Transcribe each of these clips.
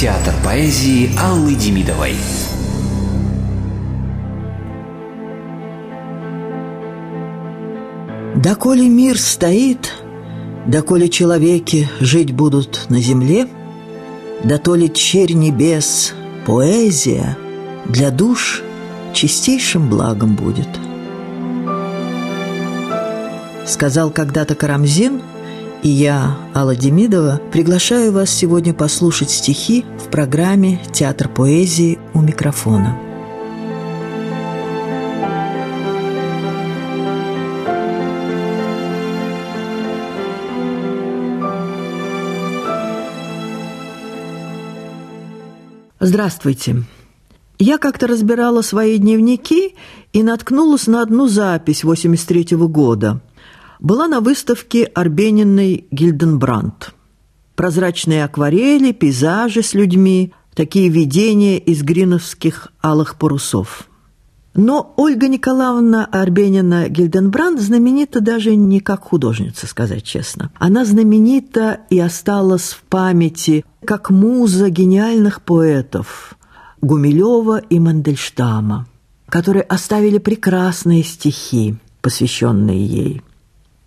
Театр поэзии Аллы Демидовой. Доколе мир стоит, доколе человеки жить будут на земле, да то ли черь небес, поэзия для душ чистейшим благом будет. Сказал когда-то Карамзин, и я, Алла Демидова, приглашаю вас сегодня послушать стихи в программе «Театр поэзии» у микрофона. Здравствуйте. Я как-то разбирала свои дневники и наткнулась на одну запись 83 -го года. Была на выставке Арбениной Гильденбранд. Прозрачные акварели, пейзажи с людьми, такие видения из гриновских алых парусов. Но Ольга Николаевна Арбенина Гильденбранд знаменита даже не как художница, сказать честно. Она знаменита и осталась в памяти как муза гениальных поэтов Гумилева и Мандельштама, которые оставили прекрасные стихи, посвященные ей.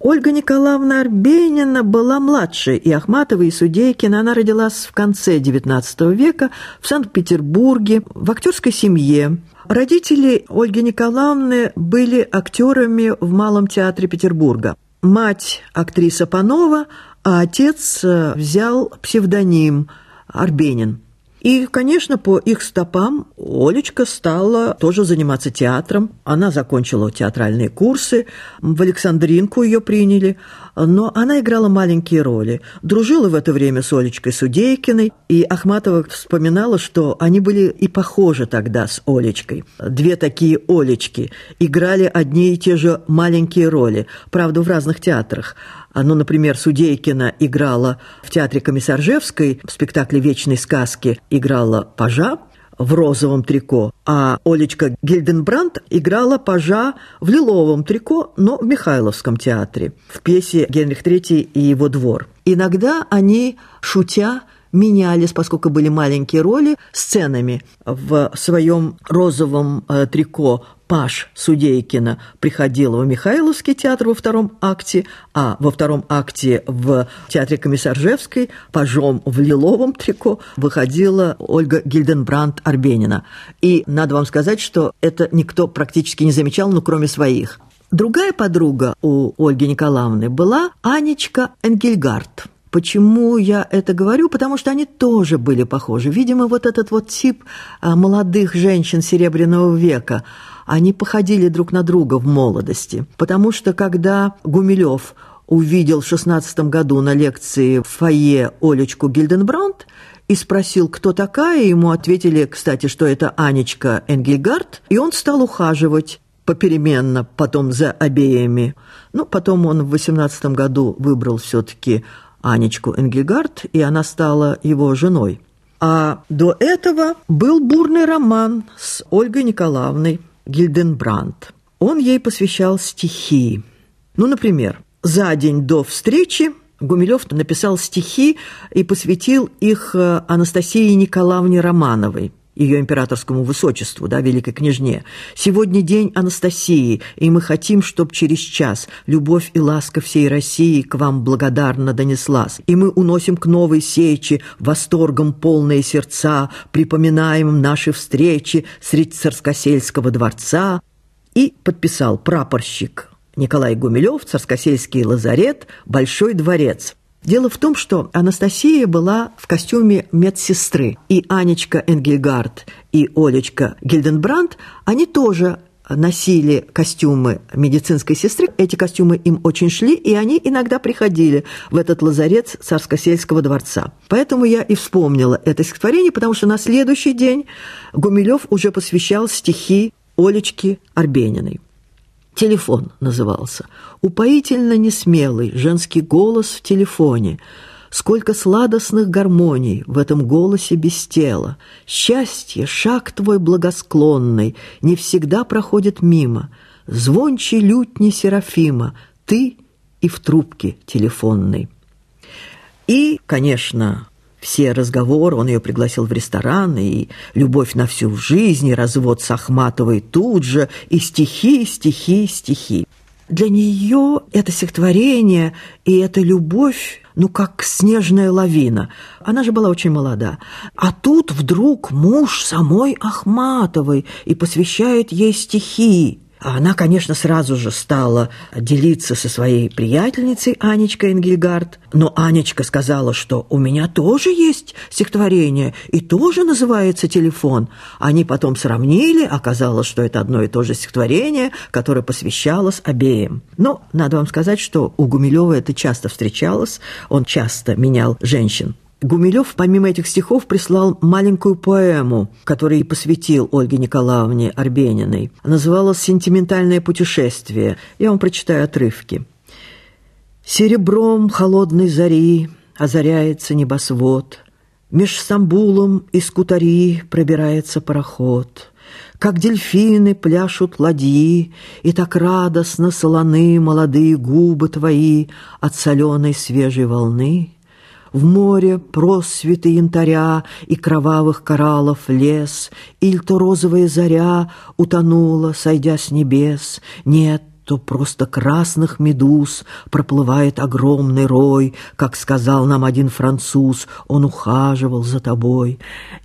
Ольга Николаевна Арбенина была младше и Ахматова, и Судейкина. Она родилась в конце XIX века в Санкт-Петербурге, в актерской семье. Родители Ольги Николаевны были актерами в Малом театре Петербурга. Мать – актриса Панова, а отец э, взял псевдоним Арбенин. И, конечно, по их стопам Олечка стала тоже заниматься театром. Она закончила театральные курсы, в Александринку ее приняли, но она играла маленькие роли. Дружила в это время с Олечкой Судейкиной, и Ахматова вспоминала, что они были и похожи тогда с Олечкой. Две такие Олечки играли одни и те же маленькие роли, правда, в разных театрах – ну, например, Судейкина играла в театре Комиссаржевской в спектакле «Вечной сказки» играла пажа в розовом трико, а Олечка Гильденбранд играла пажа в лиловом трико, но в Михайловском театре, в пьесе «Генрих III и его двор». Иногда они, шутя, менялись, поскольку были маленькие роли, сценами. В своем розовом э, трико Паш Судейкина приходила в Михайловский театр во втором акте, а во втором акте в театре Комиссаржевской пажом в лиловом трико выходила Ольга Гильденбранд Арбенина. И надо вам сказать, что это никто практически не замечал, ну, кроме своих. Другая подруга у Ольги Николаевны была Анечка Энгельгард. Почему я это говорю? Потому что они тоже были похожи. Видимо, вот этот вот тип а, молодых женщин Серебряного века, они походили друг на друга в молодости. Потому что когда Гумилев увидел в 16 году на лекции в фойе Олечку Гильденбранд и спросил, кто такая, ему ответили, кстати, что это Анечка Энгельгард, и он стал ухаживать попеременно потом за обеими. Ну, потом он в 18 году выбрал все-таки Анечку Энгельгард, и она стала его женой. А до этого был бурный роман с Ольгой Николаевной Гильденбранд. Он ей посвящал стихи. Ну, например, за день до встречи Гумилев написал стихи и посвятил их э, Анастасии Николаевне Романовой – ее императорскому высочеству, да, великой княжне. Сегодня день Анастасии, и мы хотим, чтоб через час любовь и ласка всей России к вам благодарно донеслась. И мы уносим к новой сечи восторгом полные сердца, припоминаем наши встречи средь царскосельского дворца. И подписал прапорщик Николай Гумилев, царскосельский лазарет, Большой дворец. Дело в том, что Анастасия была в костюме медсестры, и Анечка Энгельгард и Олечка Гильденбранд, они тоже носили костюмы медицинской сестры. Эти костюмы им очень шли, и они иногда приходили в этот лазарет Царско-сельского дворца. Поэтому я и вспомнила это стихотворение, потому что на следующий день Гумилев уже посвящал стихи Олечки Арбениной. Телефон назывался. Упоительно несмелый женский голос в телефоне. Сколько сладостных гармоний в этом голосе без тела. Счастье, шаг твой благосклонный, не всегда проходит мимо. Звончий лютни Серафима, ты и в трубке телефонной. И, конечно, все разговоры, он ее пригласил в ресторан, и любовь на всю жизнь, и развод с Ахматовой тут же, и стихи, стихи, стихи. Для нее это стихотворение и эта любовь, ну, как снежная лавина. Она же была очень молода. А тут вдруг муж самой Ахматовой и посвящает ей стихи. А она, конечно, сразу же стала делиться со своей приятельницей Анечкой Энгельгард. Но Анечка сказала, что у меня тоже есть стихотворение и тоже называется «Телефон». Они потом сравнили, оказалось, что это одно и то же стихотворение, которое посвящалось обеим. Но надо вам сказать, что у Гумилева это часто встречалось, он часто менял женщин. Гумилев, помимо этих стихов, прислал маленькую поэму, которую и посвятил Ольге Николаевне Арбениной. Называлась «Сентиментальное путешествие». Я вам прочитаю отрывки. «Серебром холодной зари озаряется небосвод, Меж Стамбулом и Скутари пробирается пароход». Как дельфины пляшут ладьи, И так радостно солоны молодые губы твои От соленой свежей волны. В море просветы янтаря и кровавых кораллов лес, Иль то розовая заря утонула, сойдя с небес. Нет, то просто красных медуз проплывает огромный рой, как сказал нам один француз, он ухаживал за тобой.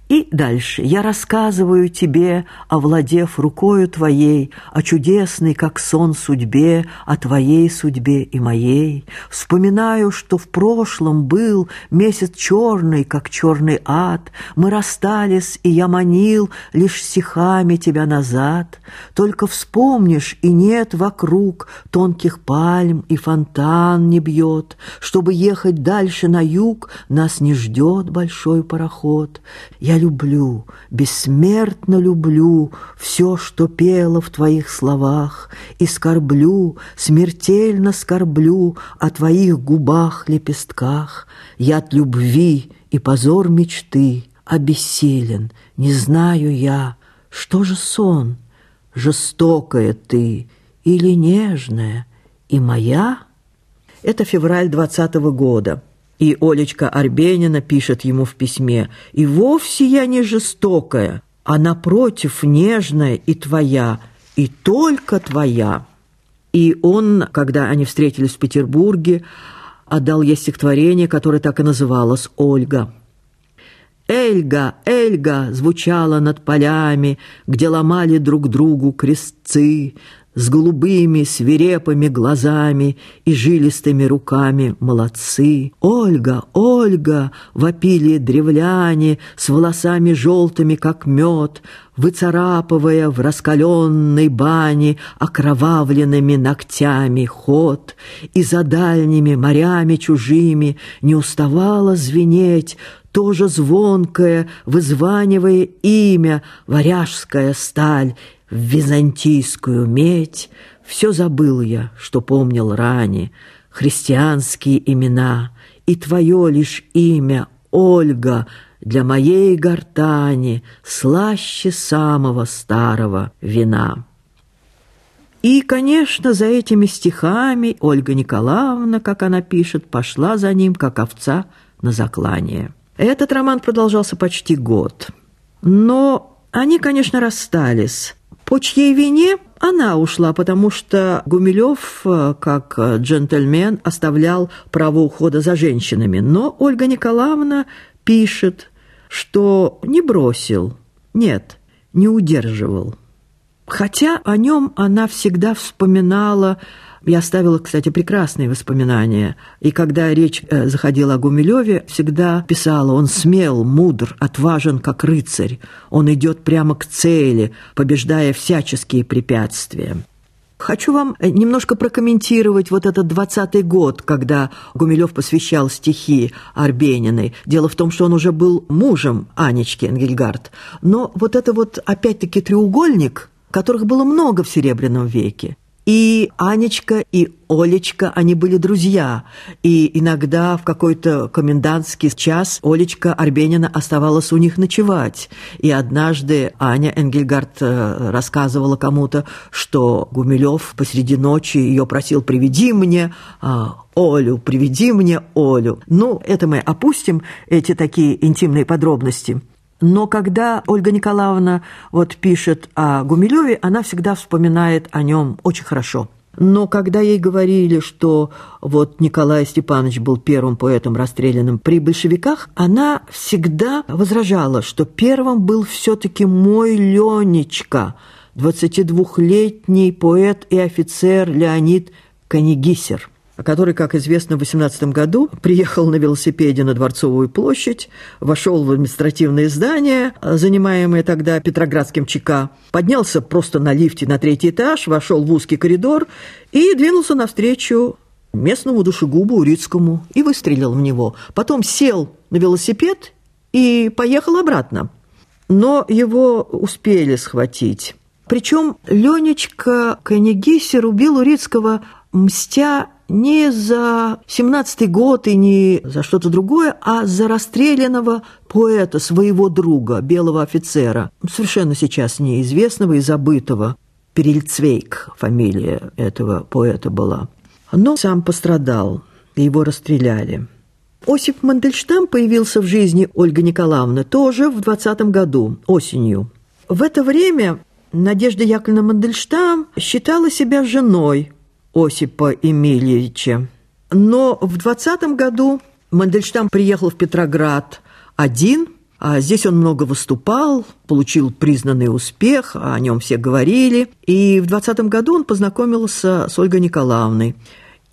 И дальше я рассказываю тебе, овладев рукою твоей, о чудесной, как сон, судьбе, о твоей судьбе и моей. Вспоминаю, что в прошлом был месяц черный, как черный ад. Мы расстались, и я манил лишь стихами тебя назад. Только вспомнишь, и нет вокруг тонких пальм, и фонтан не бьет. Чтобы ехать дальше на юг, нас не ждет большой пароход. Я люблю, бессмертно люблю Все, что пело в твоих словах, И скорблю, смертельно скорблю О твоих губах лепестках. Яд любви и позор мечты Обессилен, не знаю я, Что же сон, жестокая ты Или нежная и моя? Это февраль двадцатого года. И Олечка Арбенина пишет ему в письме «И вовсе я не жестокая, а напротив нежная и твоя, и только твоя». И он, когда они встретились в Петербурге, отдал ей стихотворение, которое так и называлось «Ольга». «Эльга, Эльга» звучало над полями, где ломали друг другу крестцы, с голубыми свирепыми глазами и жилистыми руками молодцы. «Ольга, Ольга!» — вопили древляне с волосами желтыми, как мед, выцарапывая в раскаленной бане окровавленными ногтями ход, и за дальними морями чужими не уставала звенеть тоже звонкое, вызванивая имя, варяжская сталь, в византийскую медь, все забыл я, что помнил ранее, христианские имена, и твое лишь имя, Ольга, для моей гортани слаще самого старого вина. И, конечно, за этими стихами Ольга Николаевна, как она пишет, пошла за ним, как овца на заклание. Этот роман продолжался почти год. Но они, конечно, расстались. По чьей вине она ушла, потому что Гумилев, э, как джентльмен, оставлял право ухода за женщинами. Но Ольга Николаевна пишет, что не бросил, нет, не удерживал. Хотя о нем она всегда вспоминала я оставила, кстати, прекрасные воспоминания. И когда речь э, заходила о Гумилеве, всегда писала, он смел, мудр, отважен, как рыцарь. Он идет прямо к цели, побеждая всяческие препятствия. Хочу вам э, немножко прокомментировать вот этот двадцатый год, когда Гумилев посвящал стихи Арбениной. Дело в том, что он уже был мужем Анечки Энгельгард. Но вот это вот опять-таки треугольник, которых было много в Серебряном веке. И Анечка, и Олечка, они были друзья. И иногда в какой-то комендантский час Олечка Арбенина оставалась у них ночевать. И однажды Аня Энгельгард э, рассказывала кому-то, что Гумилев посреди ночи ее просил «приведи мне а, Олю, приведи мне Олю». Ну, это мы опустим, эти такие интимные подробности. Но когда Ольга Николаевна вот пишет о Гумилеве, она всегда вспоминает о нем очень хорошо. Но когда ей говорили, что вот Николай Степанович был первым поэтом, расстрелянным при большевиках, она всегда возражала, что первым был все-таки мой Ленечка, 22-летний поэт и офицер Леонид Канегисер который, как известно, в 18 году приехал на велосипеде на Дворцовую площадь, вошел в административное здание, занимаемое тогда Петроградским ЧК, поднялся просто на лифте на третий этаж, вошел в узкий коридор и двинулся навстречу местному душегубу Урицкому и выстрелил в него. Потом сел на велосипед и поехал обратно. Но его успели схватить. Причем Ленечка Канегисер убил Урицкого, мстя не за 17-й год и не за что-то другое, а за расстрелянного поэта, своего друга, белого офицера, совершенно сейчас неизвестного и забытого. Перельцвейк фамилия этого поэта была. Но сам пострадал, и его расстреляли. Осип Мандельштам появился в жизни Ольги Николаевны тоже в 20 году, осенью. В это время Надежда Яковлевна Мандельштам считала себя женой Осипа Эмильевича. Но в 20 году Мандельштам приехал в Петроград один, а здесь он много выступал, получил признанный успех, о нем все говорили. И в 20 году он познакомился с Ольгой Николаевной.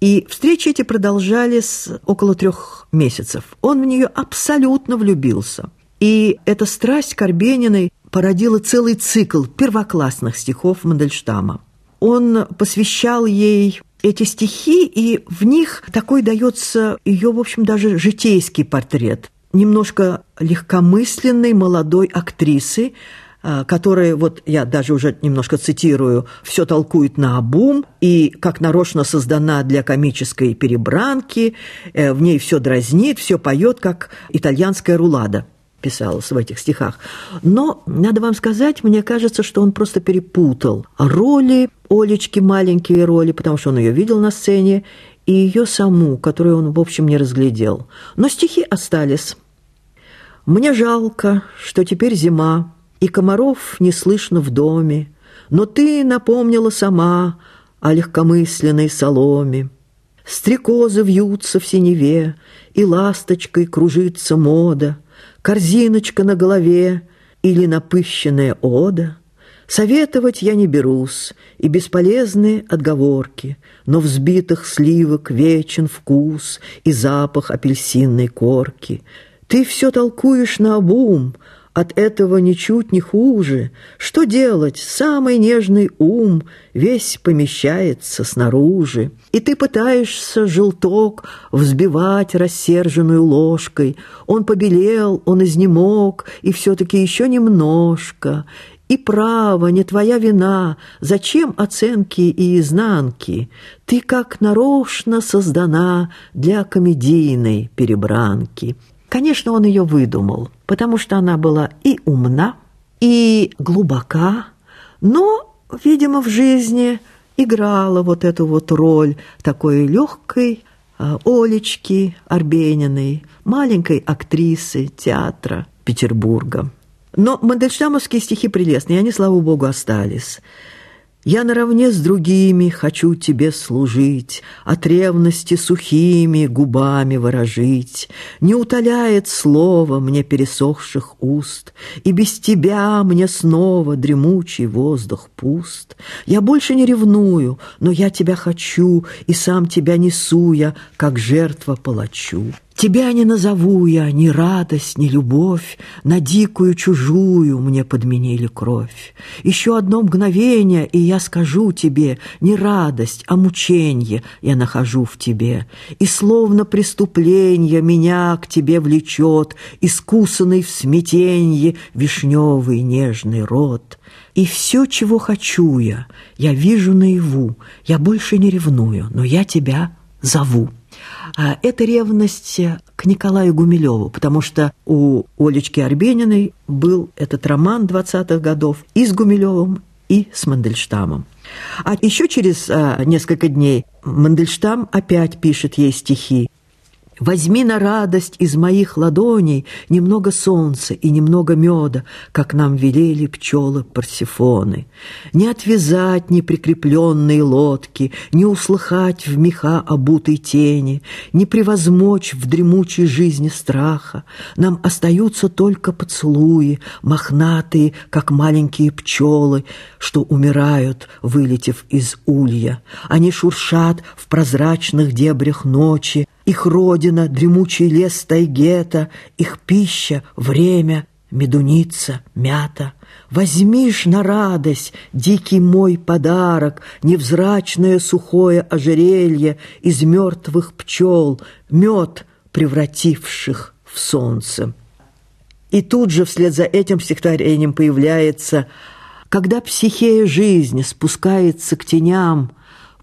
И встречи эти продолжались около трех месяцев. Он в нее абсолютно влюбился. И эта страсть к Арбениной породила целый цикл первоклассных стихов Мандельштама он посвящал ей эти стихи, и в них такой дается ее, в общем, даже житейский портрет. Немножко легкомысленной молодой актрисы, а, которая, вот я даже уже немножко цитирую, все толкует на обум и как нарочно создана для комической перебранки, э, в ней все дразнит, все поет, как итальянская рулада писалось в этих стихах. Но, надо вам сказать, мне кажется, что он просто перепутал роли Олечки, маленькие роли, потому что он ее видел на сцене, и ее саму, которую он, в общем, не разглядел. Но стихи остались. «Мне жалко, что теперь зима, и комаров не слышно в доме, но ты напомнила сама о легкомысленной соломе. Стрекозы вьются в синеве, и ласточкой кружится мода, корзиночка на голове или напыщенная ода. Советовать я не берусь, и бесполезны отговорки, но взбитых сливок вечен вкус и запах апельсинной корки. Ты все толкуешь на обум, от этого ничуть не хуже. Что делать? Самый нежный ум весь помещается снаружи. И ты пытаешься желток взбивать рассерженную ложкой. Он побелел, он изнемог, и все-таки еще немножко. И право, не твоя вина, зачем оценки и изнанки? Ты как нарочно создана для комедийной перебранки. Конечно, он ее выдумал, потому что она была и умна, и глубока, но, видимо, в жизни играла вот эту вот роль такой легкой а, Олечки Арбениной, маленькой актрисы театра Петербурга. Но мандельштамовские стихи прелестные, они, слава богу, остались. Я наравне с другими хочу тебе служить, От ревности сухими губами выражить. Не утоляет слово мне пересохших уст, И без тебя мне снова дремучий воздух пуст. Я больше не ревную, но я тебя хочу, И сам тебя несу я, как жертва палачу. Тебя не назову я, ни радость, ни любовь, На дикую чужую мне подменили кровь. Еще одно мгновение, и я скажу тебе, Не радость, а мученье я нахожу в тебе. И словно преступление меня к тебе влечет, Искусанный в смятенье вишневый нежный рот. И все, чего хочу я, я вижу наяву, Я больше не ревную, но я тебя зову. А это ревность к Николаю Гумилеву, потому что у Олечки Арбениной был этот роман 20-х годов и с Гумилевым, и с Мандельштамом. А еще через а, несколько дней Мандельштам опять пишет ей стихи. Возьми на радость из моих ладоней немного солнца и немного меда, как нам велели пчелы Парсифоны. Не отвязать неприкрепленные лодки, не услыхать в меха обутой тени, не превозмочь в дремучей жизни страха. Нам остаются только поцелуи, мохнатые, как маленькие пчелы, что умирают, вылетев из улья. Они шуршат в прозрачных дебрях ночи, их родина — дремучий лес тайгета, Их пища — время, медуница, мята. Возьмишь на радость дикий мой подарок, Невзрачное сухое ожерелье Из мертвых пчел, мед, превративших в солнце. И тут же вслед за этим стихотворением появляется «Когда психея жизни спускается к теням,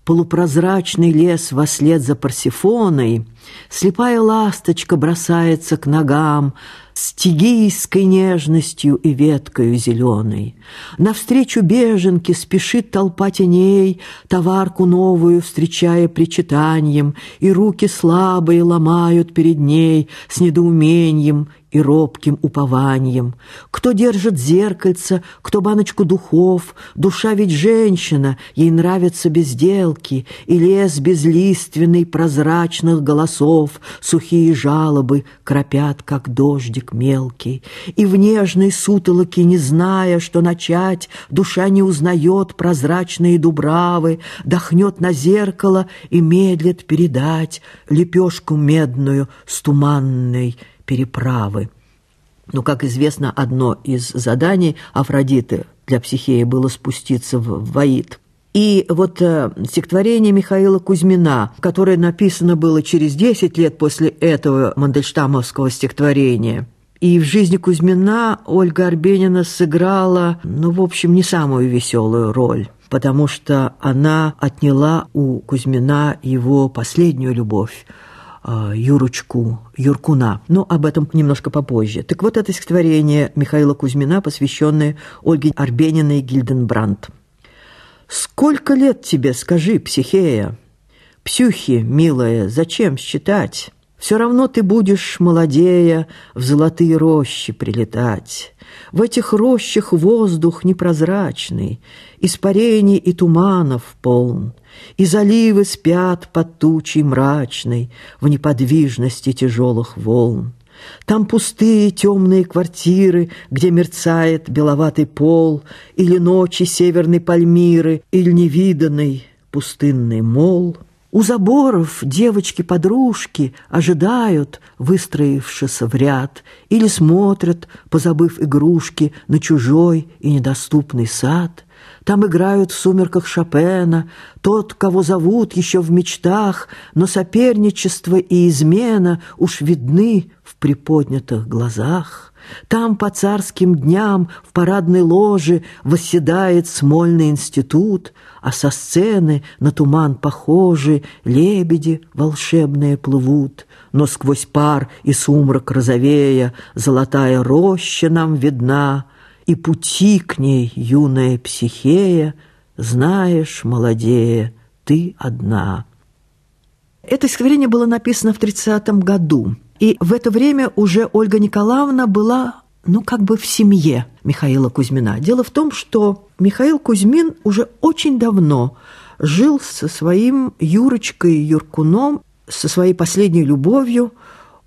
полупрозрачный лес вослед за Парсифоной, слепая ласточка бросается к ногам с тигийской нежностью и веткою зеленой. Навстречу беженке спешит толпа теней, товарку новую встречая причитанием, и руки слабые ломают перед ней с недоумением и робким упованием. Кто держит зеркальце, кто баночку духов, душа ведь женщина, ей нравятся безделки, и лес безлиственный прозрачных голосов, сухие жалобы кропят, как дождик мелкий. И в нежной сутолоке, не зная, что начать, душа не узнает прозрачные дубравы, дохнет на зеркало и медлит передать лепешку медную с туманной переправы. Но, как известно, одно из заданий Афродиты для Психеи было спуститься в Ваид. И вот э, стихотворение Михаила Кузьмина, которое написано было через 10 лет после этого мандельштамовского стихотворения. И в жизни Кузьмина Ольга Арбенина сыграла, ну, в общем, не самую веселую роль потому что она отняла у Кузьмина его последнюю любовь Юрочку, Юркуна. Но об этом немножко попозже. Так вот это стихотворение Михаила Кузьмина, посвященное Ольге Арбениной Гильденбранд. «Сколько лет тебе, скажи, психея? Псюхи, милая, зачем считать? Все равно ты будешь, молодея, в золотые рощи прилетать. В этих рощах воздух непрозрачный, испарений и туманов полн. И заливы спят под тучей мрачной В неподвижности тяжелых волн. Там пустые темные квартиры, Где мерцает беловатый пол, Или ночи северной Пальмиры, Или невиданный пустынный мол. У заборов девочки-подружки ожидают, выстроившись в ряд, или смотрят, позабыв игрушки, на чужой и недоступный сад — там играют в сумерках Шопена, тот, кого зовут еще в мечтах, но соперничество и измена уж видны в приподнятых глазах. Там по царским дням в парадной ложе восседает Смольный институт, а со сцены на туман похожи лебеди волшебные плывут. Но сквозь пар и сумрак розовея золотая роща нам видна, и пути к ней, юная психея, знаешь, молодея, ты одна. Это стихотворение было написано в 30-м году, и в это время уже Ольга Николаевна была ну, как бы в семье Михаила Кузьмина. Дело в том, что Михаил Кузьмин уже очень давно жил со своим Юрочкой Юркуном, со своей последней любовью.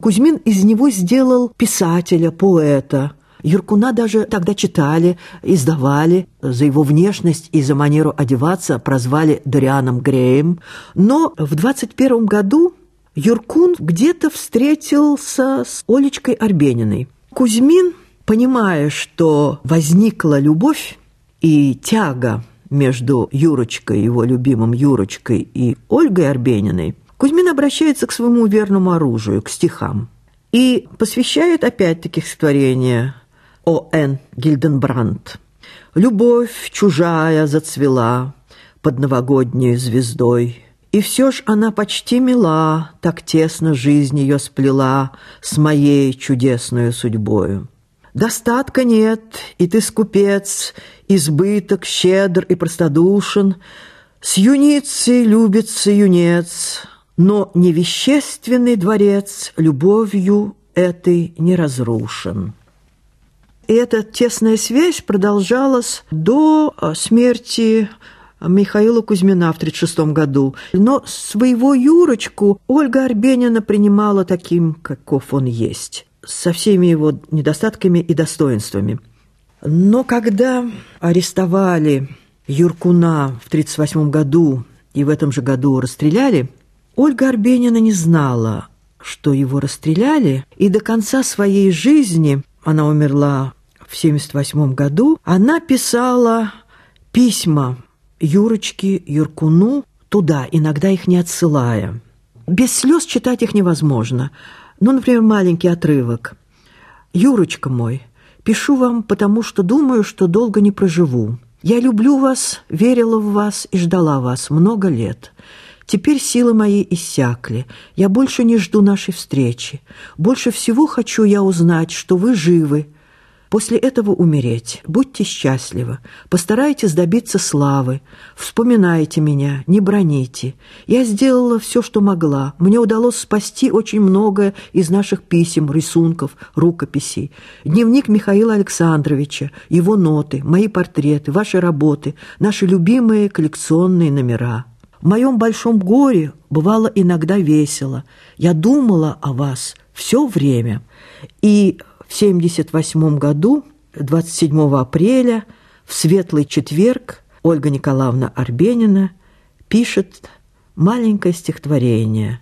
Кузьмин из него сделал писателя, поэта – Юркуна даже тогда читали, издавали. За его внешность и за манеру одеваться прозвали Дорианом Греем. Но в 21 году Юркун где-то встретился с Олечкой Арбениной. Кузьмин, понимая, что возникла любовь и тяга между Юрочкой, его любимым Юрочкой, и Ольгой Арбениной, Кузьмин обращается к своему верному оружию, к стихам, и посвящает опять-таки стихотворение О.Н. Гильденбрандт. «Любовь чужая зацвела под новогодней звездой, и все ж она почти мила, так тесно жизнь ее сплела с моей чудесной судьбою. Достатка нет, и ты скупец, избыток щедр и простодушен, с юницей любится юнец, но невещественный дворец любовью этой не разрушен. И эта тесная связь продолжалась до а, смерти Михаила Кузьмина в 1936 году. Но своего Юрочку Ольга Арбенина принимала таким, каков он есть, со всеми его недостатками и достоинствами. Но когда арестовали Юркуна в 1938 году и в этом же году расстреляли, Ольга Арбенина не знала, что его расстреляли, и до конца своей жизни, она умерла в 1978 году, она писала письма Юрочке, Юркуну туда, иногда их не отсылая. Без слез читать их невозможно. Ну, например, маленький отрывок. «Юрочка мой, пишу вам, потому что думаю, что долго не проживу. Я люблю вас, верила в вас и ждала вас много лет. Теперь силы мои иссякли. Я больше не жду нашей встречи. Больше всего хочу я узнать, что вы живы, После этого умереть. Будьте счастливы. Постарайтесь добиться славы. Вспоминайте меня, не броните. Я сделала все, что могла. Мне удалось спасти очень многое из наших писем, рисунков, рукописей. Дневник Михаила Александровича, его ноты, мои портреты, ваши работы, наши любимые коллекционные номера. В моем большом горе бывало иногда весело. Я думала о вас все время. И 1978 году, 27 апреля, в светлый четверг, Ольга Николаевна Арбенина пишет маленькое стихотворение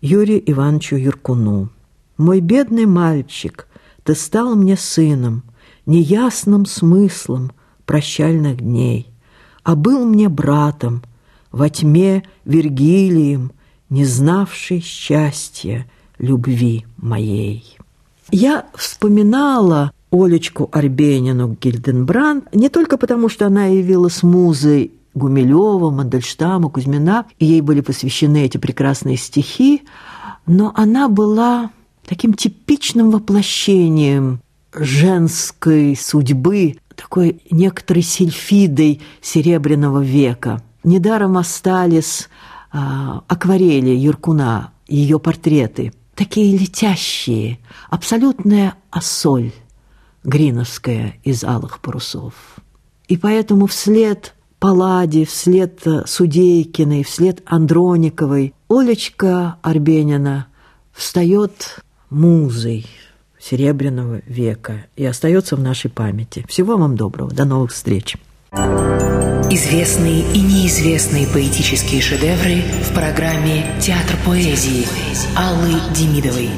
Юрию Ивановичу Юркуну. «Мой бедный мальчик, ты стал мне сыном, неясным смыслом прощальных дней, а был мне братом, во тьме Вергилием, не знавший счастья любви моей». Я вспоминала Олечку Арбенину Гильденбранд не только потому, что она явилась музой Гумилева, Мандельштама, Кузьмина, и ей были посвящены эти прекрасные стихи, но она была таким типичным воплощением женской судьбы, такой некоторой сельфидой Серебряного века. Недаром остались а, акварели Юркуна, ее портреты – такие летящие, абсолютная осоль гриновская из алых парусов. И поэтому вслед Палладе, вслед Судейкиной, вслед Андрониковой Олечка Арбенина встает музой Серебряного века и остается в нашей памяти. Всего вам доброго. До новых встреч. Известные и неизвестные поэтические шедевры в программе «Театр поэзии» Аллы Демидовой.